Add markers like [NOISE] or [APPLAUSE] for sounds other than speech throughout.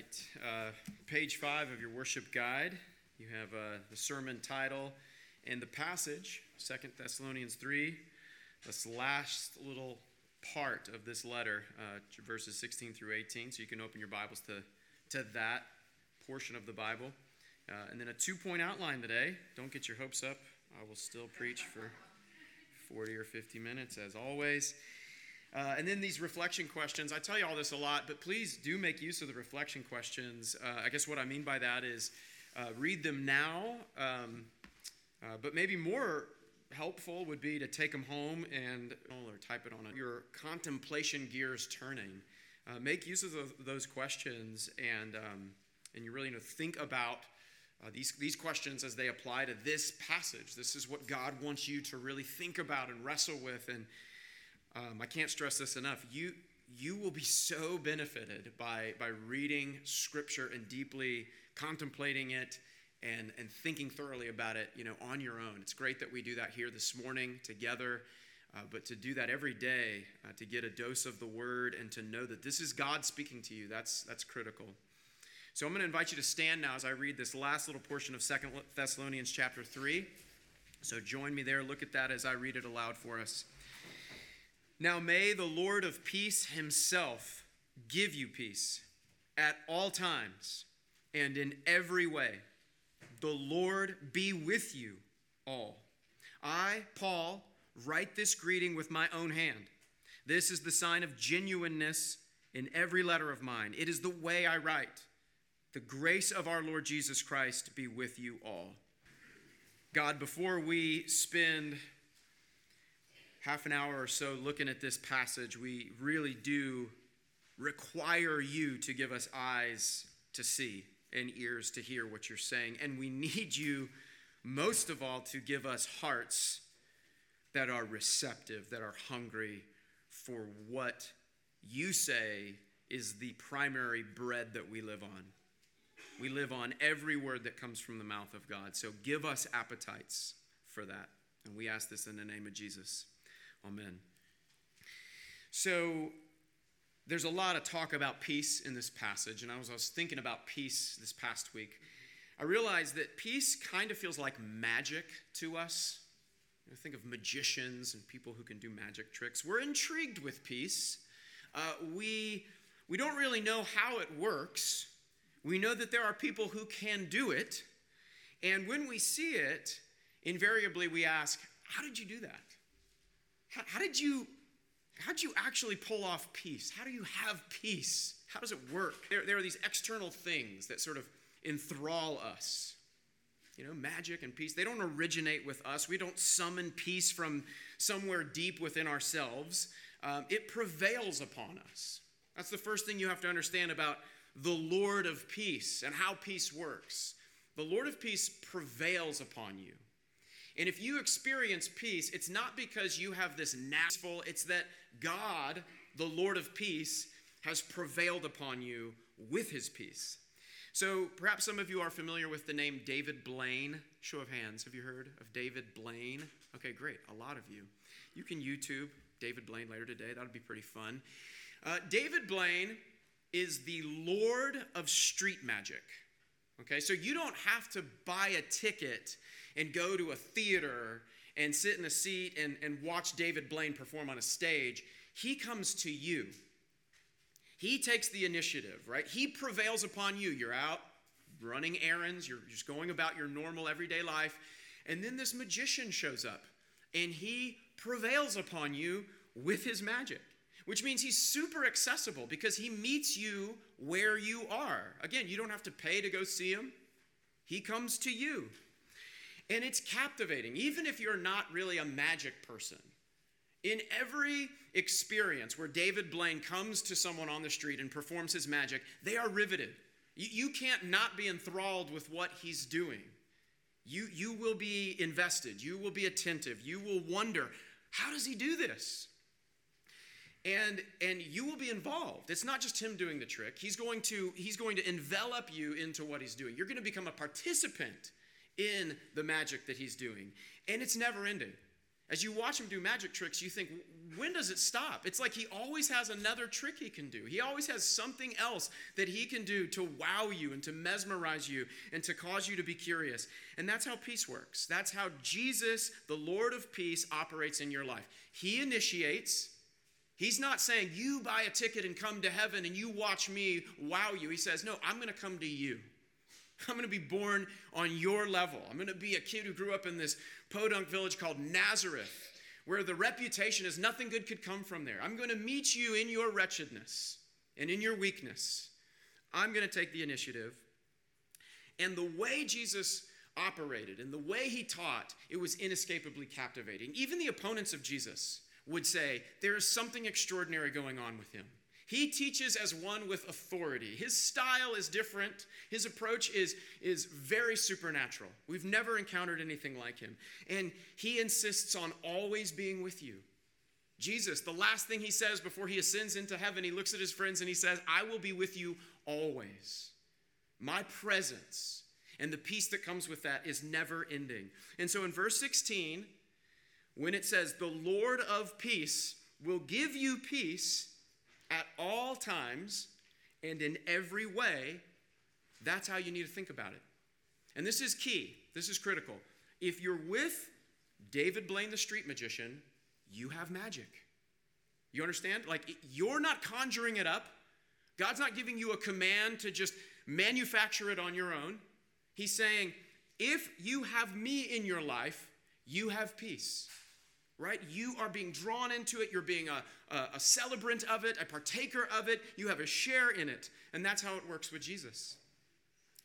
right, uh, page five of your worship guide, you have uh, the sermon title and the passage, Second Thessalonians 3, this last little part of this letter, uh, verses 16 through 18. So you can open your Bibles to, to that portion of the Bible. Uh, and then a two point outline today. Don't get your hopes up. I will still preach for 40 or 50 minutes, as always. Uh, and then these reflection questions. I tell you all this a lot, but please do make use of the reflection questions. Uh, I guess what I mean by that is uh, read them now, um, uh, but maybe more helpful would be to take them home and or type it on your contemplation gears turning. Uh, make use of those, those questions and um, and you really you know, think about. Uh, these, these questions as they apply to this passage. This is what God wants you to really think about and wrestle with and, um, I can't stress this enough. You, you will be so benefited by, by reading Scripture and deeply contemplating it and, and thinking thoroughly about it, you know, on your own. It's great that we do that here this morning together, uh, but to do that every day, uh, to get a dose of the Word and to know that this is God speaking to you, that's, that's critical. So I'm going to invite you to stand now as I read this last little portion of Second Thessalonians chapter 3. So join me there. Look at that as I read it aloud for us. Now may the Lord of peace himself give you peace at all times and in every way. The Lord be with you all. I, Paul, write this greeting with my own hand. This is the sign of genuineness in every letter of mine. It is the way I write. The grace of our Lord Jesus Christ be with you all. God, before we spend half an hour or so looking at this passage, we really do require you to give us eyes to see and ears to hear what you're saying. And we need you, most of all, to give us hearts that are receptive, that are hungry for what you say is the primary bread that we live on. We live on every word that comes from the mouth of God. So give us appetites for that. And we ask this in the name of Jesus. Amen. So, there's a lot of talk about peace in this passage, and I was, I was thinking about peace this past week. I realized that peace kind of feels like magic to us. You know, think of magicians and people who can do magic tricks. We're intrigued with peace. Uh, we, we don't really know how it works. We know that there are people who can do it. And when we see it, invariably we ask, How did you do that? How, how did you how did you actually pull off peace? How do you have peace? How does it work? There, there are these external things that sort of enthrall us. You know, magic and peace, they don't originate with us. We don't summon peace from somewhere deep within ourselves. Um, it prevails upon us. That's the first thing you have to understand about the Lord of peace and how peace works. The Lord of peace prevails upon you. And if you experience peace, it's not because you have this natural, it's that God, the Lord of peace, has prevailed upon you with his peace. So perhaps some of you are familiar with the name David Blaine. Show of hands, have you heard of David Blaine? Okay, great, a lot of you. You can YouTube David Blaine later today, that'd be pretty fun. Uh, David Blaine is the Lord of street magic. Okay, so you don't have to buy a ticket and go to a theater and sit in a seat and, and watch David Blaine perform on a stage. He comes to you. He takes the initiative, right? He prevails upon you. You're out running errands, you're just going about your normal everyday life. And then this magician shows up and he prevails upon you with his magic, which means he's super accessible because he meets you where you are. Again, you don't have to pay to go see him, he comes to you. And it's captivating, even if you're not really a magic person. In every experience where David Blaine comes to someone on the street and performs his magic, they are riveted. You, you can't not be enthralled with what he's doing. You, you will be invested, you will be attentive, you will wonder, how does he do this? And, and you will be involved. It's not just him doing the trick. He's going, to, he's going to envelop you into what he's doing. You're going to become a participant in the magic that he's doing. And it's never ending. As you watch him do magic tricks, you think, when does it stop? It's like he always has another trick he can do. He always has something else that he can do to wow you and to mesmerize you and to cause you to be curious. And that's how peace works. That's how Jesus, the Lord of peace, operates in your life. He initiates. He's not saying, you buy a ticket and come to heaven and you watch me wow you. He says, no, I'm going to come to you. I'm going to be born on your level. I'm going to be a kid who grew up in this podunk village called Nazareth, where the reputation is nothing good could come from there. I'm going to meet you in your wretchedness and in your weakness. I'm going to take the initiative. And the way Jesus operated and the way he taught, it was inescapably captivating. Even the opponents of Jesus would say, There is something extraordinary going on with him. He teaches as one with authority. His style is different. His approach is, is very supernatural. We've never encountered anything like him. And he insists on always being with you. Jesus, the last thing he says before he ascends into heaven, he looks at his friends and he says, I will be with you always. My presence and the peace that comes with that is never ending. And so in verse 16, when it says, The Lord of peace will give you peace at all times and in every way, that's how you need to think about it. And this is key, this is critical. If you're with David Blaine, the street magician, you have magic. You understand? Like, you're not conjuring it up. God's not giving you a command to just manufacture it on your own. He's saying, if you have me in your life, you have peace right? You are being drawn into it. You're being a, a, a, celebrant of it, a partaker of it. You have a share in it. And that's how it works with Jesus.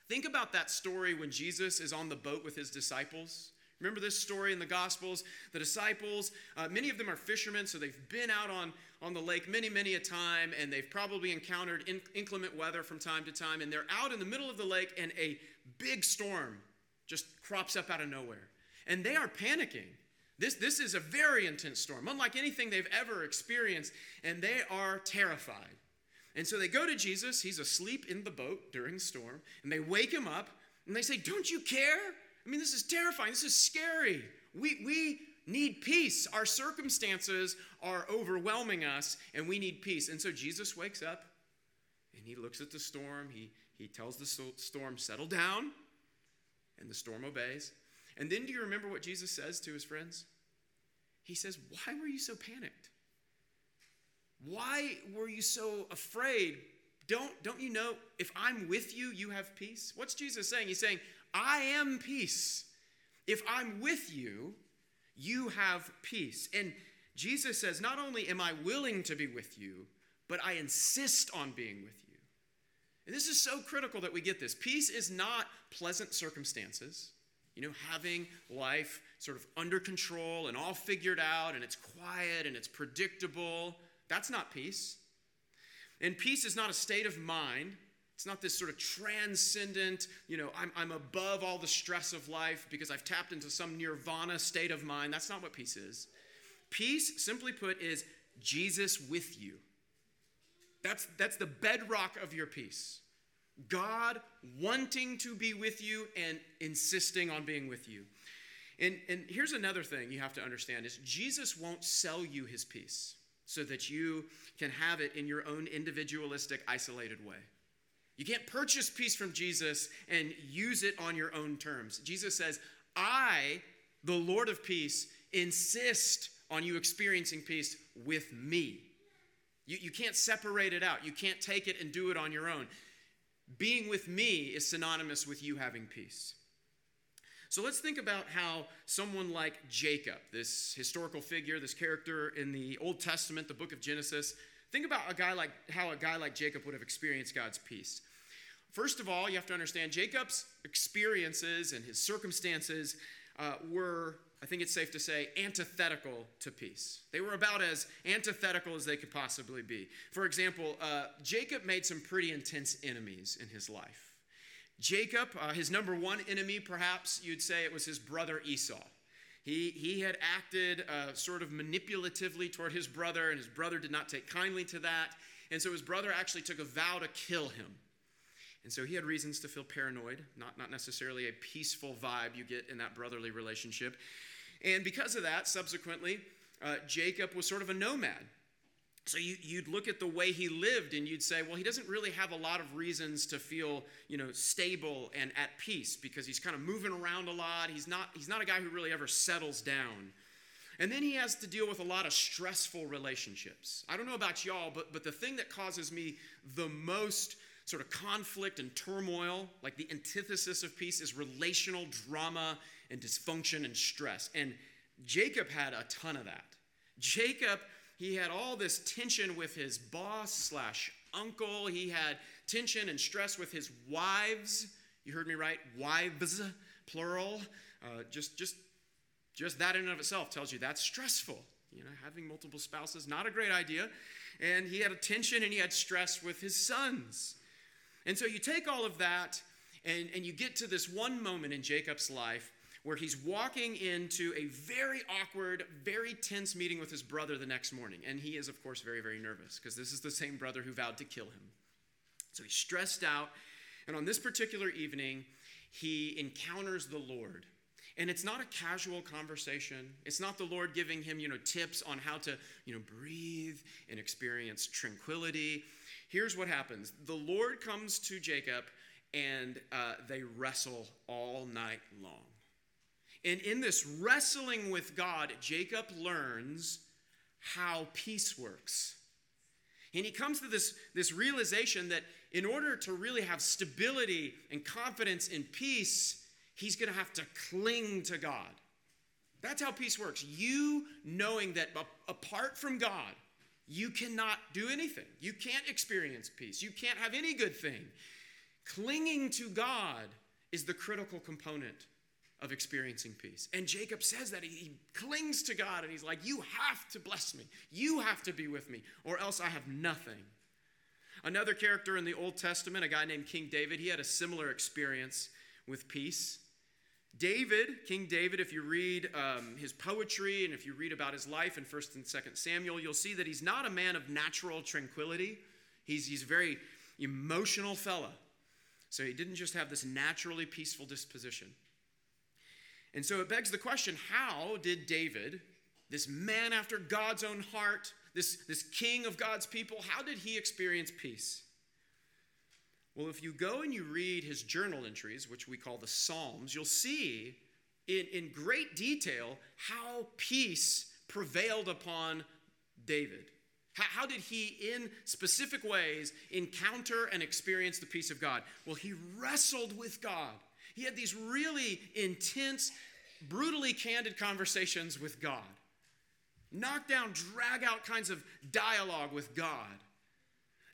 Think about that story when Jesus is on the boat with his disciples. Remember this story in the Gospels? The disciples, uh, many of them are fishermen, so they've been out on, on the lake many, many a time, and they've probably encountered in, inclement weather from time to time. And they're out in the middle of the lake, and a big storm just crops up out of nowhere. And they are panicking. This, this is a very intense storm, unlike anything they've ever experienced, and they are terrified. And so they go to Jesus. He's asleep in the boat during the storm, and they wake him up and they say, Don't you care? I mean, this is terrifying. This is scary. We, we need peace. Our circumstances are overwhelming us, and we need peace. And so Jesus wakes up and he looks at the storm. He, he tells the storm, Settle down, and the storm obeys. And then do you remember what Jesus says to his friends? He says, Why were you so panicked? Why were you so afraid? Don't, don't you know if I'm with you, you have peace? What's Jesus saying? He's saying, I am peace. If I'm with you, you have peace. And Jesus says, Not only am I willing to be with you, but I insist on being with you. And this is so critical that we get this. Peace is not pleasant circumstances. You know, having life sort of under control and all figured out and it's quiet and it's predictable. That's not peace. And peace is not a state of mind. It's not this sort of transcendent, you know, I'm, I'm above all the stress of life because I've tapped into some nirvana state of mind. That's not what peace is. Peace, simply put, is Jesus with you. That's, that's the bedrock of your peace. God wanting to be with you and insisting on being with you. And, and here's another thing you have to understand is Jesus won't sell you his peace so that you can have it in your own individualistic, isolated way. You can't purchase peace from Jesus and use it on your own terms. Jesus says, I, the Lord of peace, insist on you experiencing peace with me. You, you can't separate it out. You can't take it and do it on your own. Being with me is synonymous with you having peace. So let's think about how someone like Jacob, this historical figure, this character in the Old Testament, the book of Genesis, think about a guy like how a guy like Jacob would have experienced God's peace. First of all, you have to understand Jacob's experiences and his circumstances uh, were I think it's safe to say, antithetical to peace. They were about as antithetical as they could possibly be. For example, uh, Jacob made some pretty intense enemies in his life. Jacob, uh, his number one enemy, perhaps you'd say it was his brother Esau. He, he had acted uh, sort of manipulatively toward his brother, and his brother did not take kindly to that. And so his brother actually took a vow to kill him. And so he had reasons to feel paranoid, not, not necessarily a peaceful vibe you get in that brotherly relationship. And because of that, subsequently, uh, Jacob was sort of a nomad. So you, would look at the way he lived and you'd say, well, he doesn't really have a lot of reasons to feel, you know, stable and at peace because he's kind of moving around a lot. He's not, he's not a guy who really ever settles down. And then he has to deal with a lot of stressful relationships. I don't know about y'all, but, but the thing that causes me the most sort of conflict and turmoil, like the antithesis of peace, is relational drama and dysfunction and stress. And Jacob had a ton of that. Jacob, he had all this tension with his boss slash uncle. He had tension and stress with his wives. You heard me right? Wives, plural. Uh, just, just just that in and of itself tells you that's stressful. You know, having multiple spouses, not a great idea. And he had a tension and he had stress with his sons. And so you take all of that and, and you get to this one moment in Jacob's life where he's walking into a very awkward, very tense meeting with his brother the next morning. And he is, of course, very, very nervous because this is the same brother who vowed to kill him. So he's stressed out. And on this particular evening, he encounters the Lord. And it's not a casual conversation. It's not the Lord giving him, you know, tips on how to, you know, breathe and experience tranquility. Here's what happens. The Lord comes to Jacob and uh, they wrestle all night long. And in this wrestling with God, Jacob learns how peace works. And he comes to this, this realization that in order to really have stability and confidence in peace, he's going to have to cling to God. That's how peace works. You knowing that apart from God, you cannot do anything. You can't experience peace. You can't have any good thing. Clinging to God is the critical component of experiencing peace. And Jacob says that he, clings to God and he's like, You have to bless me. You have to be with me, or else I have nothing. Another character in the Old Testament, a guy named King David, he had a similar experience with peace. David, King David, if you read um, his poetry and if you read about his life in 1st and 2nd Samuel, you'll see that he's not a man of natural tranquility. He's, he's a very emotional fella. So he didn't just have this naturally peaceful disposition. And so it begs the question how did David, this man after God's own heart, this, this king of God's people, how did he experience peace? Well, if you go and you read his journal entries, which we call the Psalms, you'll see in, in great detail how peace prevailed upon David. How, how did he, in specific ways, encounter and experience the peace of God? Well, he wrestled with God. He had these really intense, brutally candid conversations with God. Knock down, drag out kinds of dialogue with God.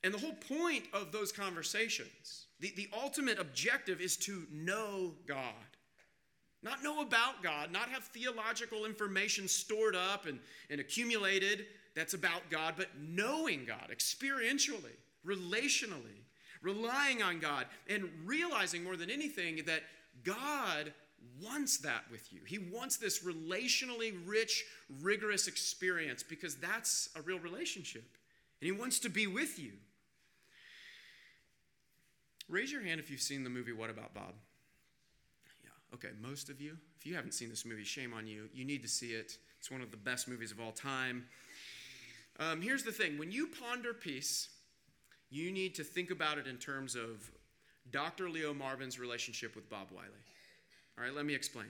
And the whole point of those conversations, the, the ultimate objective is to know God. Not know about God, not have theological information stored up and, and accumulated that's about God, but knowing God experientially, relationally, relying on God, and realizing more than anything that God wants that with you. He wants this relationally rich, rigorous experience because that's a real relationship. And He wants to be with you. Raise your hand if you've seen the movie What About Bob? Yeah, okay, most of you. If you haven't seen this movie, shame on you. You need to see it. It's one of the best movies of all time. Um, here's the thing when you ponder peace, you need to think about it in terms of Dr. Leo Marvin's relationship with Bob Wiley. All right, let me explain.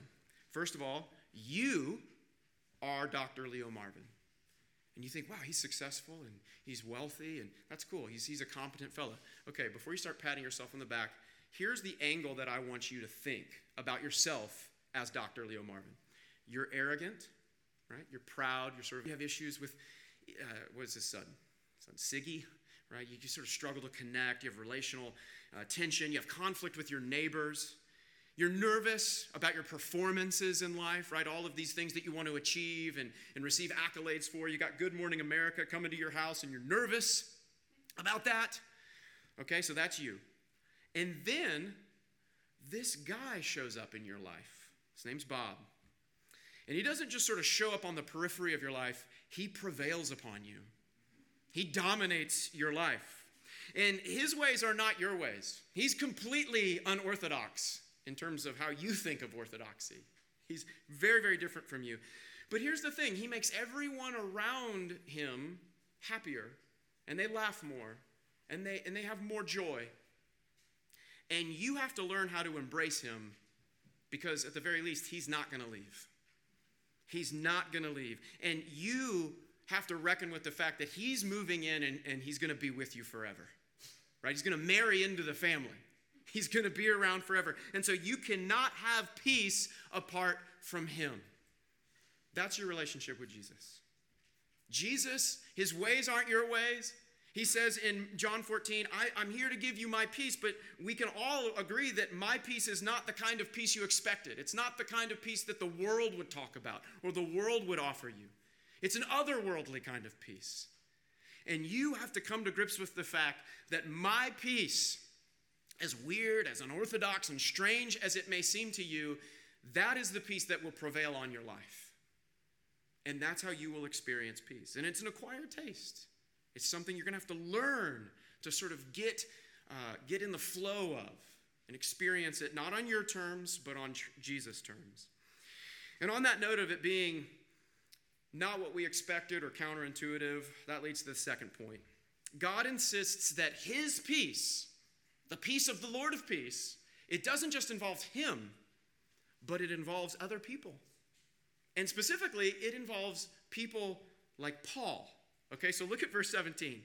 First of all, you are Dr. Leo Marvin. And you think, wow, he's successful and he's wealthy, and that's cool. He's, he's a competent fellow. Okay, before you start patting yourself on the back, here's the angle that I want you to think about yourself as Dr. Leo Marvin. You're arrogant, right? You're proud. You're sort of, you have issues with, uh, what is his son? Son Siggy, right? You, you sort of struggle to connect. You have relational uh, tension. You have conflict with your neighbors. You're nervous about your performances in life, right? All of these things that you want to achieve and, and receive accolades for. You got Good Morning America coming to your house and you're nervous about that. Okay, so that's you. And then this guy shows up in your life. His name's Bob. And he doesn't just sort of show up on the periphery of your life, he prevails upon you. He dominates your life. And his ways are not your ways. He's completely unorthodox in terms of how you think of orthodoxy. He's very, very different from you. But here's the thing He makes everyone around Him happier, and they laugh more, and they, and they have more joy. And you have to learn how to embrace Him because, at the very least, He's not going to leave. He's not going to leave. And you have to reckon with the fact that He's moving in and, and He's going to be with you forever. Right? He's going to marry into the family. He's going to be around forever. And so you cannot have peace apart from Him. That's your relationship with Jesus. Jesus, His ways aren't your ways. He says in John 14, I, am here to give you my peace, but we can all agree that my peace is not the kind of peace you expected. It's not the kind of peace that the world would talk about or the world would offer you. It's an otherworldly kind of peace. And you have to come to grips with the fact that my peace, as weird, as unorthodox, and strange as it may seem to you, that is the peace that will prevail on your life. And that's how you will experience peace. And it's an acquired taste. It's something you're going to have to learn to sort of get, uh, get in the flow of and experience it, not on your terms, but on tr- Jesus' terms. And on that note of it being not what we expected or counterintuitive, that leads to the second point. God insists that his peace, the peace of the Lord of peace, it doesn't just involve him, but it involves other people. And specifically, it involves people like Paul. Okay, so look at verse 17.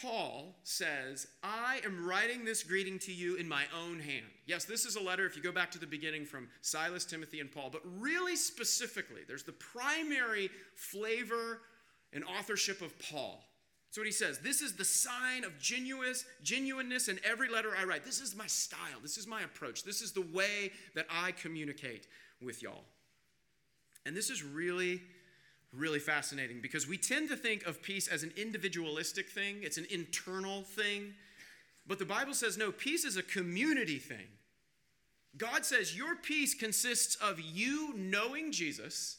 Paul says, I am writing this greeting to you in my own hand. Yes, this is a letter, if you go back to the beginning, from Silas, Timothy, and Paul, but really specifically, there's the primary flavor and authorship of Paul. That's what he says. This is the sign of genuous, genuineness in every letter I write. This is my style. This is my approach. This is the way that I communicate with y'all. And this is really really fascinating because we tend to think of peace as an individualistic thing, it's an internal thing. But the Bible says no, peace is a community thing. God says your peace consists of you knowing Jesus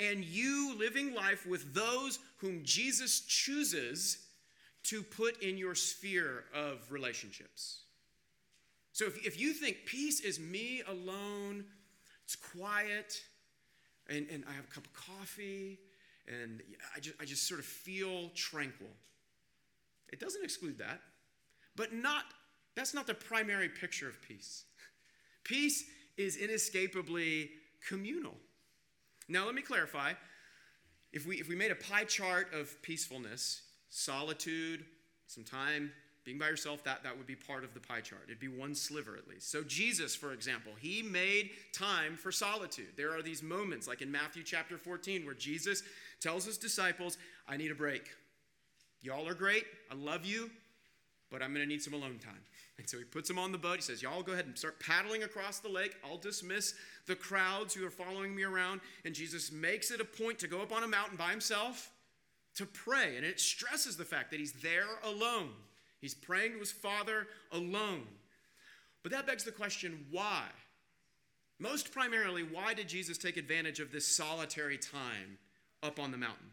and you living life with those whom Jesus chooses to put in your sphere of relationships. So if, if you think peace is me alone, it's quiet, and, and I have a cup of coffee, and I just, I just sort of feel tranquil. It doesn't exclude that, but not, that's not the primary picture of peace. [LAUGHS] Peace is inescapably communal. Now, let me clarify. If we, if we made a pie chart of peacefulness, solitude, some time being by yourself, that, that would be part of the pie chart. It'd be one sliver at least. So, Jesus, for example, he made time for solitude. There are these moments, like in Matthew chapter 14, where Jesus tells his disciples, I need a break. Y'all are great. I love you, but I'm going to need some alone time. And so he puts them on the boat. He says, Y'all go ahead and start paddling across the lake. I'll dismiss the crowds who are following me around. And Jesus makes it a point to go up on a mountain by himself to pray. And it stresses the fact that he's there alone. He's praying to his Father alone. But that begs the question why? Most primarily, why did Jesus take advantage of this solitary time up on the mountain?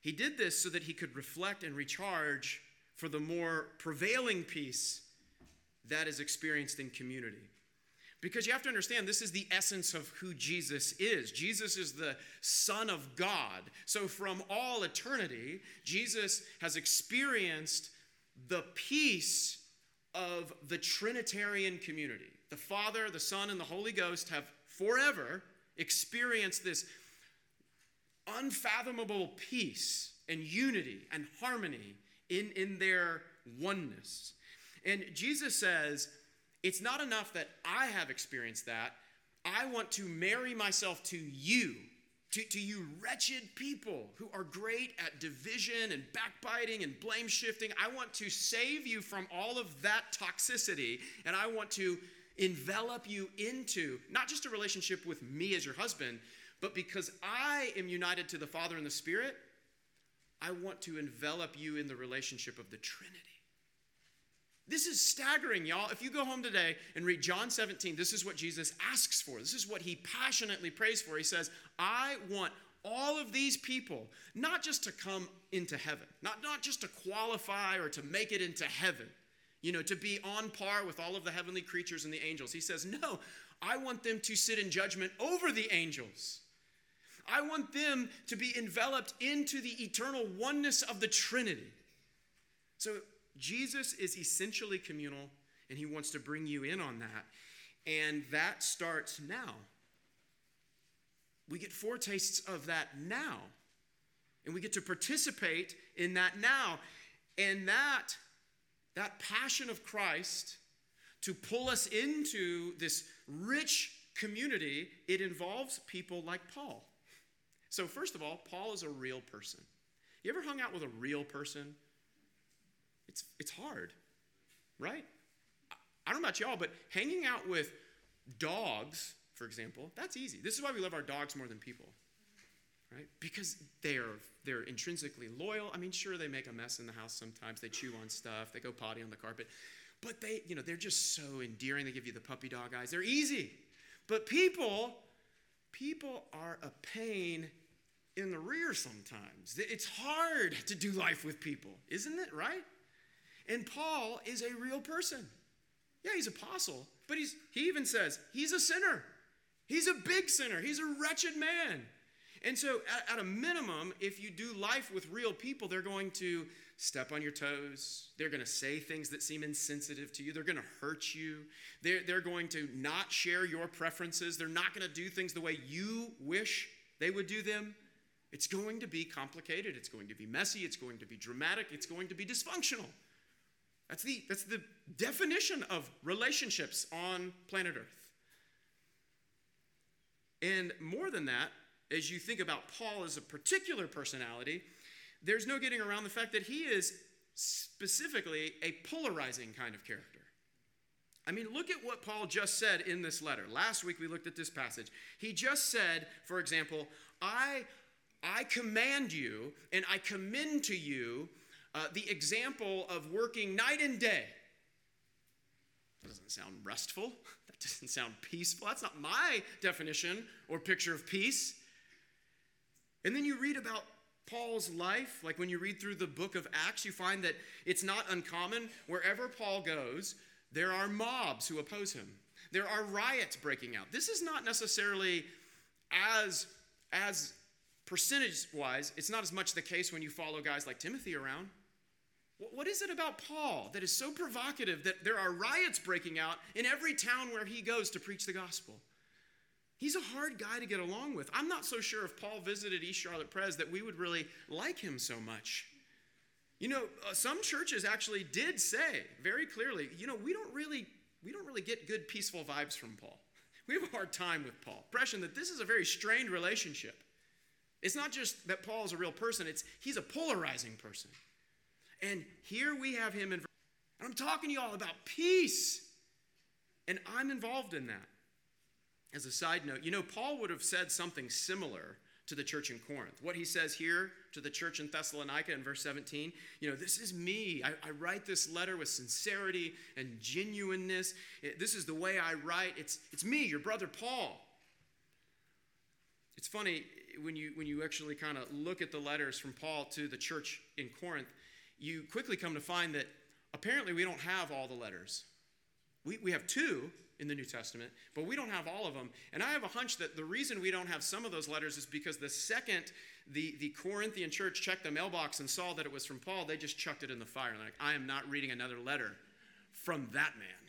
He did this so that he could reflect and recharge for the more prevailing peace that is experienced in community. Because you have to understand, this is the essence of who Jesus is. Jesus is the Son of God. So, from all eternity, Jesus has experienced the peace of the Trinitarian community. The Father, the Son, and the Holy Ghost have forever experienced this unfathomable peace and unity and harmony in, in their oneness. And Jesus says, It's not enough that I have experienced that. I want to marry myself to you to, to you wretched people who are great at division and backbiting and blame shifting, I want to save you from all of that toxicity and I want to envelop you into not just a relationship with me as your husband, but because I am united to the Father and the Spirit, I want to envelop you in the relationship of the Trinity. This is staggering, y'all. If you go home today and read John 17, this is what Jesus asks for. This is what he passionately prays for. He says, I want all of these people not just to come into heaven, not, not just to qualify or to make it into heaven. you know, to be on par with all of the heavenly creatures and the angels. He says, No, I want them to sit in judgment over the angels. I want them to be enveloped into the eternal oneness of the Trinity. So Jesus is essentially communal, and he wants to bring you in on that. And that starts now. We get foretastes of that now. And we get to participate in that now. And that, that passion of Christ to pull us into this rich community, it involves people like Paul. So, first of all, Paul is a real person. You ever hung out with a real person? It's, it's hard, right? I don't know about y'all, but hanging out with dogs, for example, that's easy. This is why we love our dogs more than people, right? Because they're, they're intrinsically loyal. I mean, sure, they make a mess in the house sometimes. They chew on stuff, they go potty on the carpet. But they, you know, they're just so endearing. They give you the puppy dog eyes. They're easy. But people, people are a pain in the rear sometimes. It's hard to do life with people, isn't it, right? And Paul is a real person. Yeah, he's apostle, but he's, he even says he's a sinner. He's a big sinner. He's a wretched man. And so, at, at, a minimum, if you do life with real people, they're going to step on your toes. They're going to say things that seem insensitive to you. They're going to hurt you. They're, they're going to not share your preferences. They're not going to do things the way you wish they would do them. It's going to be complicated. It's going to be messy. It's going to be dramatic. It's going to be dysfunctional. That's the, that's the definition of relationships on planet Earth. And more than that, as you think about Paul as a particular personality, there's no getting around the fact that he is specifically a polarizing kind of character. I mean, look at what Paul just said in this letter. Last week we looked at this passage. He just said, for example, I, I command you and I commend to you uh, the example of working night and day. That doesn't sound restful. [LAUGHS] That doesn't sound peaceful. That's not my definition or picture of peace. And then you read about Paul's life, like when you read through the book of Acts, you find that it's not uncommon. Wherever Paul goes, there are mobs who oppose him. There are riots breaking out. This is not necessarily as, as percentage wise, it's not as much the case when you follow guys like Timothy around. What is it about Paul that is so provocative that there are riots breaking out in every town where he goes to preach the gospel? He's a hard guy to get along with. I'm not so sure if Paul visited East Charlotte Pres that we would really like him so much. You know, uh, some churches actually did say very clearly, you know, we don't really we don't really get good peaceful vibes from Paul. [LAUGHS] We have a hard time with Paul. Impression that this is a very strained relationship. It's not just that Paul is a real person, it's he's a polarizing person. And here we have him in. And I'm talking to you all about peace. And I'm involved in that. As a side note, you know, Paul would have said something similar to the church in Corinth. What he says here to the church in Thessalonica in verse 17, you know, this is me. I, I write this letter with sincerity and genuineness. It, this is the way I write. It's, it's me, your brother Paul. It's funny when you, when you actually kind of look at the letters from Paul to the church in Corinth, you quickly come to find that apparently we don't have all the letters. We, we have two in the New Testament, but we don't have all of them. And I have a hunch that the reason we don't have some of those letters is because the second the, the Corinthian church checked the mailbox and saw that it was from Paul, they just chucked it in the fire. And like, I am not reading another letter from that man.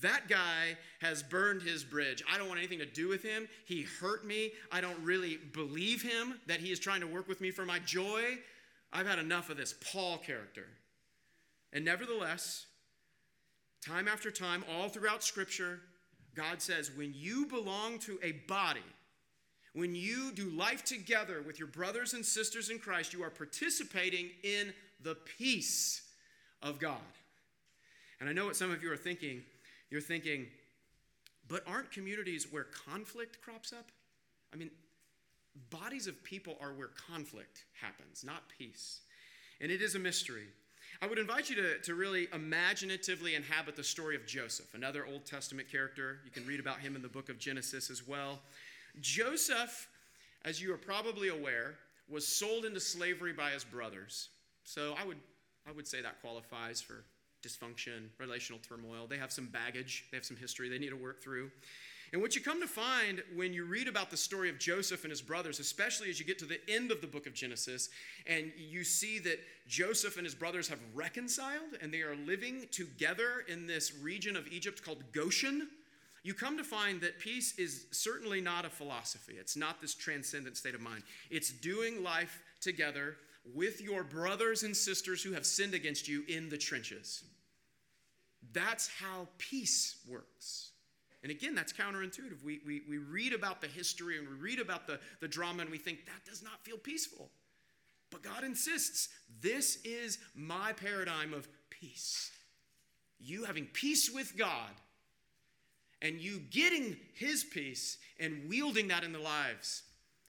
That guy has burned his bridge. I don't want anything to do with him. He hurt me. I don't really believe him that he is trying to work with me for my joy. I've had enough of this Paul character. And nevertheless, time after time, all throughout Scripture, God says, when you belong to a body, when you do life together with your brothers and sisters in Christ, you are participating in the peace of God. And I know what some of you are thinking. You're thinking, but aren't communities where conflict crops up? I mean, bodies of people are where conflict happens, not peace. And it is a mystery. I would invite you to, to really imaginatively inhabit the story of Joseph, another Old Testament character. You can read about him in the book of Genesis as well. Joseph, as you are probably aware, was sold into slavery by his brothers. So I would, I would say that qualifies for dysfunction, relational turmoil. They have some baggage, they have some history they need to work through. And what you come to find when you read about the story of Joseph and his brothers, especially as you get to the end of the book of Genesis, and you see that Joseph and his brothers have reconciled and they are living together in this region of Egypt called Goshen, you come to find that peace is certainly not a philosophy. It's not this transcendent state of mind. It's doing life together with your brothers and sisters who have sinned against you in the trenches. That's how peace works. And again, that's counterintuitive. We, we, we read about the history and we read about the, the drama and we think that does not feel peaceful. But God insists this is my paradigm of peace. You having peace with God and you getting His peace and wielding that in the lives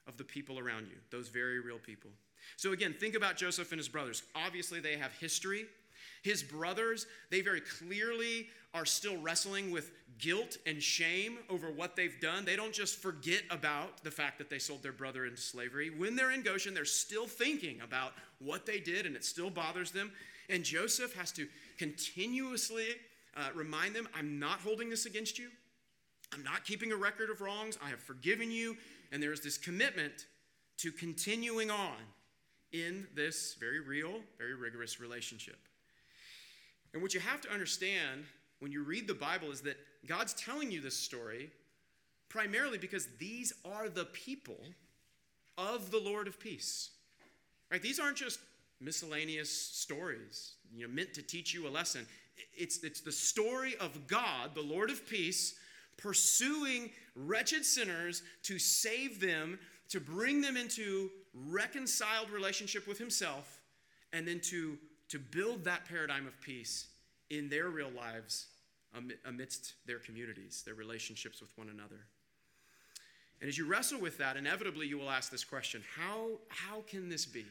of the people around you, those very real people. So, again, think about Joseph and his brothers. Obviously, they have history. His brothers, they very clearly are still wrestling with guilt and shame over what they've done. They don't just forget about the fact that they sold their brother into slavery. When they're in Goshen, they're still thinking about what they did and it still bothers them. And Joseph has to continuously uh, remind them I'm not holding this against you. I'm not keeping a record of wrongs. I have forgiven you. And there's this commitment to continuing on in this very real, very rigorous relationship. And what you have to understand when you read the Bible is that God's telling you this story primarily because these are the people of the Lord of peace. Right? These aren't just miscellaneous stories, you know, meant to teach you a lesson. It's, it's the story of God, the Lord of peace, pursuing wretched sinners to save them, to bring them into reconciled relationship with himself, and then to, to build that paradigm of peace in their real lives amidst their communities, their relationships with one another. And as you wrestle with that, inevitably you will ask this question how, how can this be?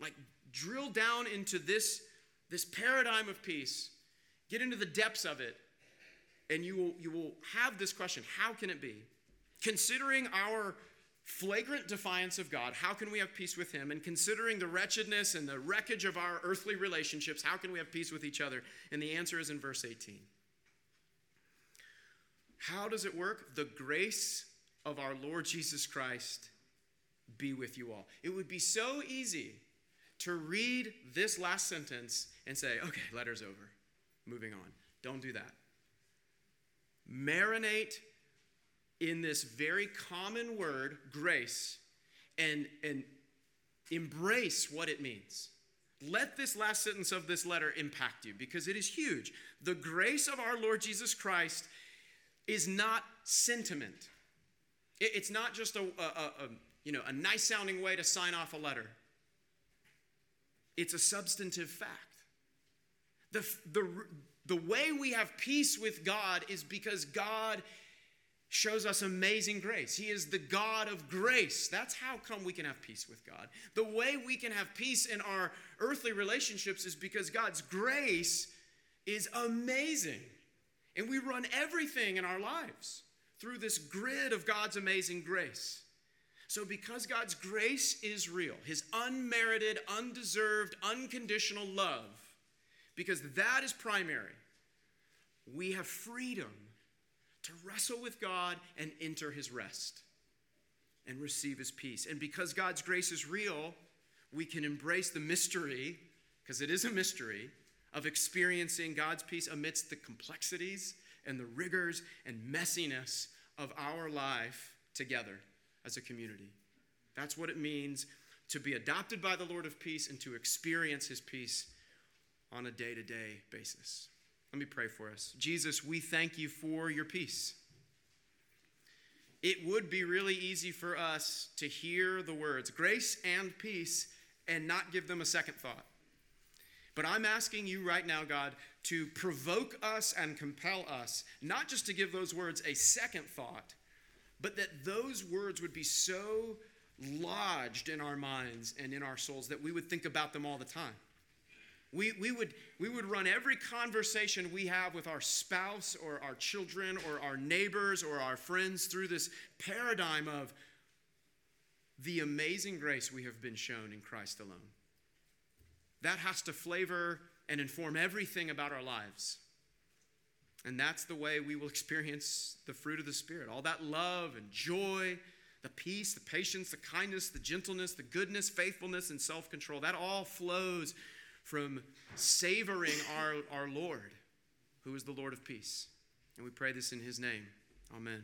Like, drill down into this, this paradigm of peace, get into the depths of it, and you will, you will have this question how can it be? Considering our flagrant defiance of God, how can we have peace with Him? And considering the wretchedness and the wreckage of our earthly relationships, how can we have peace with each other? And the answer is in verse 18. How does it work? The grace of our Lord Jesus Christ be with you all. It would be so easy to read this last sentence and say, okay, letter's over, moving on. Don't do that. Marinate in this very common word, grace, and, and embrace what it means. Let this last sentence of this letter impact you because it is huge. The grace of our Lord Jesus Christ is not sentiment. It's not just a, a, a, you know, a nice sounding way to sign off a letter. It's a substantive fact. The, the, the way we have peace with God is because God shows us amazing grace. He is the God of grace. That's how come we can have peace with God. The way we can have peace in our earthly relationships is because God's grace is amazing. And we run everything in our lives through this grid of God's amazing grace. So, because God's grace is real, His unmerited, undeserved, unconditional love, because that is primary, we have freedom to wrestle with God and enter his rest and receive his peace. And because God's grace is real, we can embrace the mystery, because it is a mystery, of experiencing God's peace amidst the complexities and the rigors and messiness of our life together as a community. That's what it means to be adopted by the Lord of peace and to experience his peace on a day to day basis. Let me pray for us. Jesus, we thank you for your peace. It would be really easy for us to hear the words grace and peace and not give them a second thought. But I'm asking you right now, God, to provoke us and compel us, not just to give those words a second thought, but that those words would be so lodged in our minds and in our souls that we would think about them all the time. We, we, would, we would run every conversation we have with our spouse or our children or our neighbors or our friends through this paradigm of the amazing grace we have been shown in Christ alone. That has to flavor and inform everything about our lives. And that's the way we will experience the fruit of the Spirit all that love and joy, the peace, the patience, the kindness, the gentleness, the goodness, faithfulness, and self control. That all flows from savoring our, our Lord, who is the Lord of peace. And we pray this in his name. Amen.